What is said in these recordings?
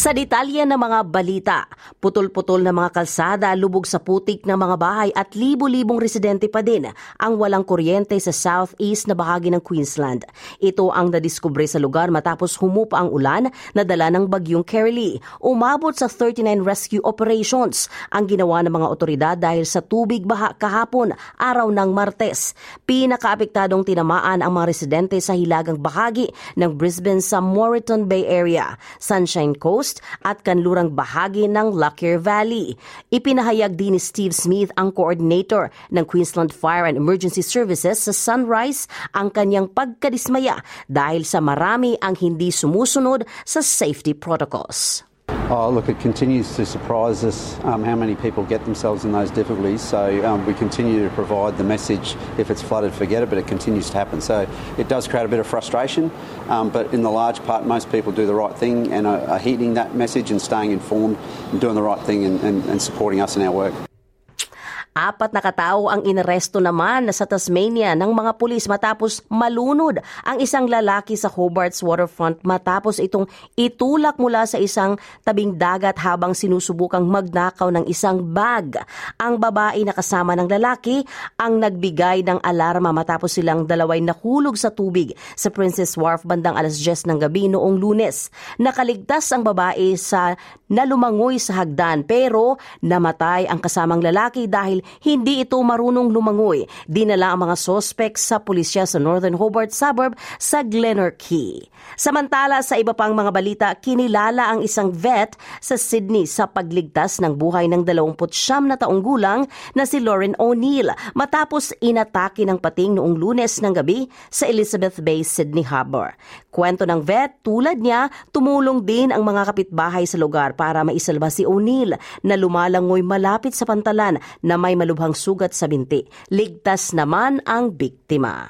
Sa detalye ng mga balita, putol-putol na mga kalsada, lubog sa putik ng mga bahay at libo-libong residente pa din ang walang kuryente sa southeast na bahagi ng Queensland. Ito ang nadiskubre sa lugar matapos humupa ang ulan na dala ng bagyong Carolee. Umabot sa 39 rescue operations ang ginawa ng mga otoridad dahil sa tubig baha kahapon, araw ng Martes. Pinakaapektadong tinamaan ang mga residente sa hilagang bahagi ng Brisbane sa Moreton Bay Area, Sunshine Coast, Coast at kanlurang bahagi ng Lockyer Valley. Ipinahayag din ni Steve Smith ang coordinator ng Queensland Fire and Emergency Services sa Sunrise ang kanyang pagkadismaya dahil sa marami ang hindi sumusunod sa safety protocols. Oh, look, it continues to surprise us um, how many people get themselves in those difficulties. So um, we continue to provide the message if it's flooded, forget it, but it continues to happen. So it does create a bit of frustration, um, but in the large part, most people do the right thing and are, are heeding that message and staying informed and doing the right thing and, and, and supporting us in our work. Apat na katao ang inaresto naman sa Tasmania ng mga pulis matapos malunod ang isang lalaki sa Hobart's waterfront matapos itong itulak mula sa isang tabing dagat habang sinusubukang magnakaw ng isang bag. Ang babae na kasama ng lalaki ang nagbigay ng alarma matapos silang dalaway nahulog sa tubig sa Princess Wharf bandang alas 10 ng gabi noong lunes. Nakaligtas ang babae sa nalumangoy sa hagdan pero namatay ang kasamang lalaki dahil hindi ito marunong lumangoy. Dinala ang mga sospek sa pulisya sa Northern Hobart suburb sa Glenorchy. Samantala sa iba pang mga balita, kinilala ang isang vet sa Sydney sa pagligtas ng buhay ng 29 na taong gulang na si Lauren O'Neill matapos inatake ng pating noong lunes ng gabi sa Elizabeth Bay, Sydney Harbor. Kwento ng vet, tulad niya, tumulong din ang mga kapitbahay sa lugar para maisalba si O'Neill na lumalangoy malapit sa pantalan na may malubhang sugat sa binti. Ligtas naman ang biktima.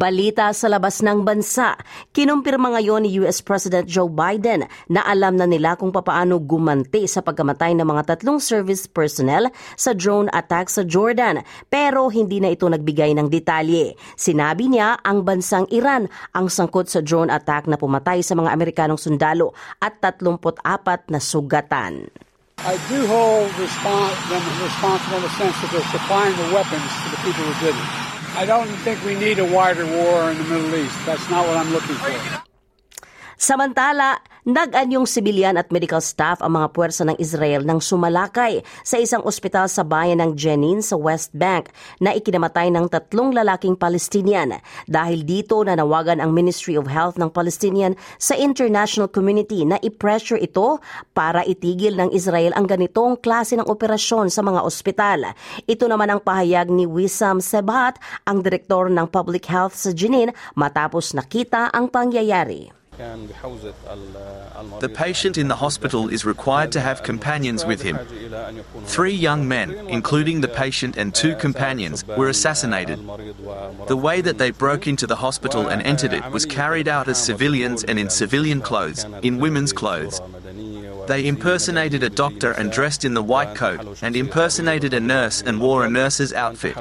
Balita sa labas ng bansa, kinumpirma ngayon ni US President Joe Biden na alam na nila kung papaano gumanti sa pagkamatay ng mga tatlong service personnel sa drone attack sa Jordan pero hindi na ito nagbigay ng detalye. Sinabi niya ang bansang Iran ang sangkot sa drone attack na pumatay sa mga Amerikanong sundalo at 34 na sugatan. I do hold respons- them responsible in the sense that they're supplying the weapons to the people who did it. I don't think we need a wider war in the Middle East. That's not what I'm looking for. Samantala, nag-anyong sibilyan at medical staff ang mga puwersa ng Israel nang sumalakay sa isang ospital sa bayan ng Jenin sa West Bank na ikinamatay ng tatlong lalaking Palestinian. Dahil dito nanawagan ang Ministry of Health ng Palestinian sa international community na i-pressure ito para itigil ng Israel ang ganitong klase ng operasyon sa mga ospital. Ito naman ang pahayag ni Wissam Sebat, ang direktor ng Public Health sa Jenin matapos nakita ang pangyayari. The patient in the hospital is required to have companions with him. Three young men, including the patient and two companions, were assassinated. The way that they broke into the hospital and entered it was carried out as civilians and in civilian clothes, in women's clothes. They impersonated a doctor and dressed in the white coat, and impersonated a nurse and wore a nurse's outfit.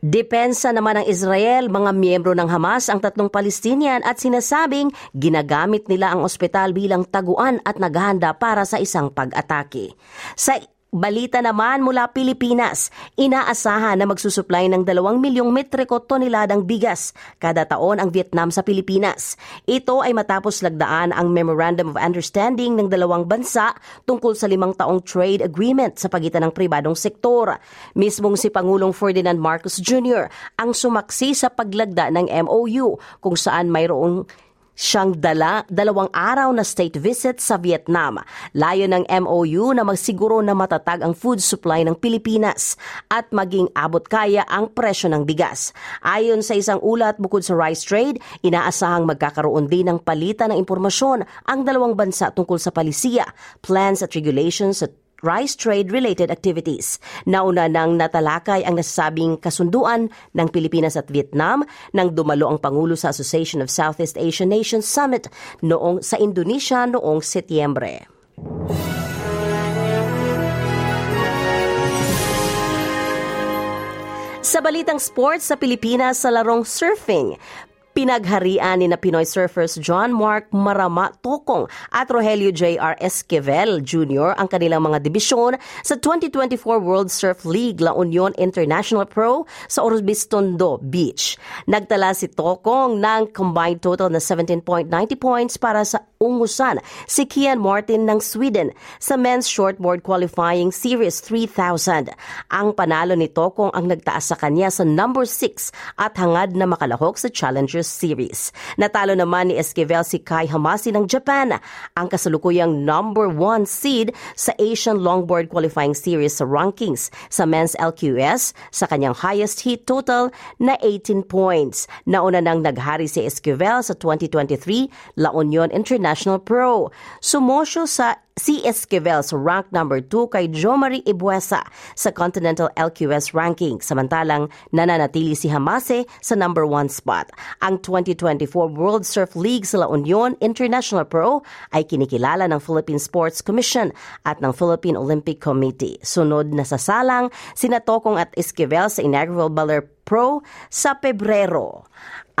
Depensa naman ng Israel, mga miyembro ng Hamas ang tatlong Palestinian at sinasabing ginagamit nila ang ospital bilang taguan at naghahanda para sa isang pag-atake. Sa Balita naman mula Pilipinas, inaasahan na magsusuplay ng 2 milyong metriko toneladang bigas kada taon ang Vietnam sa Pilipinas. Ito ay matapos lagdaan ang Memorandum of Understanding ng dalawang bansa tungkol sa limang taong trade agreement sa pagitan ng pribadong sektor. Mismong si Pangulong Ferdinand Marcos Jr. ang sumaksi sa paglagda ng MOU kung saan mayroong siyang dala dalawang araw na state visit sa Vietnam. Layo ng MOU na magsiguro na matatag ang food supply ng Pilipinas at maging abot kaya ang presyo ng bigas. Ayon sa isang ulat bukod sa rice trade, inaasahang magkakaroon din ng palitan ng impormasyon ang dalawang bansa tungkol sa palisiya, plans at regulations at rice trade-related activities. Nauna nang natalakay ang nasasabing kasunduan ng Pilipinas at Vietnam nang dumalo ang Pangulo sa Association of Southeast Asian Nations Summit noong sa Indonesia noong Setyembre. Sa balitang sports sa Pilipinas sa larong surfing, Pinagharian ni na Pinoy surfers John Mark Marama Tokong at Rogelio J.R. Esquivel Jr. ang kanilang mga dibisyon sa 2024 World Surf League La Union International Pro sa Orbistondo Beach. Nagtala si Tokong ng combined total na 17.90 points para sa ungusan si Kian Martin ng Sweden sa Men's Shortboard Qualifying Series 3000. Ang panalo ni Tokong ang nagtaas sa kanya sa number 6 at hangad na makalahok sa Challenger Masters Series. Natalo naman ni Esquivel si Kai Hamasi ng Japan, ang kasalukuyang number one seed sa Asian Longboard Qualifying Series rankings sa men's LQS sa kanyang highest heat total na 18 points. Nauna nang naghari si Esquivel sa 2023 La Union International Pro. Sumosyo sa si Esquivel sa rank number 2 kay Jomari Ibuesa sa Continental LQS ranking. Samantalang nananatili si Hamase sa number 1 spot. Ang 2024 World Surf League sa La Union International Pro ay kinikilala ng Philippine Sports Commission at ng Philippine Olympic Committee. Sunod na sasalang sina Tokong at Esquivel sa inaugural Baler Pro sa Pebrero.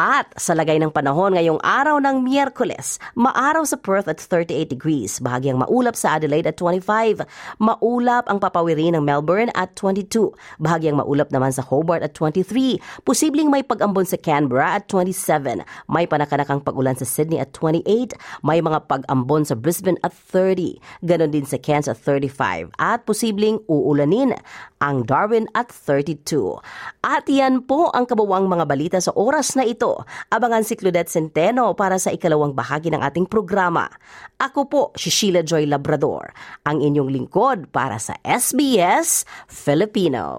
At sa lagay ng panahon ngayong araw ng Miyerkules, maaraw sa Perth at 38 degrees, bahagyang maulap sa Adelaide at 25, maulap ang papawiri ng Melbourne at 22, bahagyang maulap naman sa Hobart at 23, posibleng may pag-ambon sa Canberra at 27, may panakanakang pag-ulan sa Sydney at 28, may mga pag-ambon sa Brisbane at 30, ganon din sa Cairns at 35, at posibleng uulanin ang Darwin at 32. At yan po ang kabuwang mga balita sa oras na ito abangan si Claudette Centeno para sa ikalawang bahagi ng ating programa. Ako po si Sheila Joy Labrador, ang inyong lingkod para sa SBS Filipino.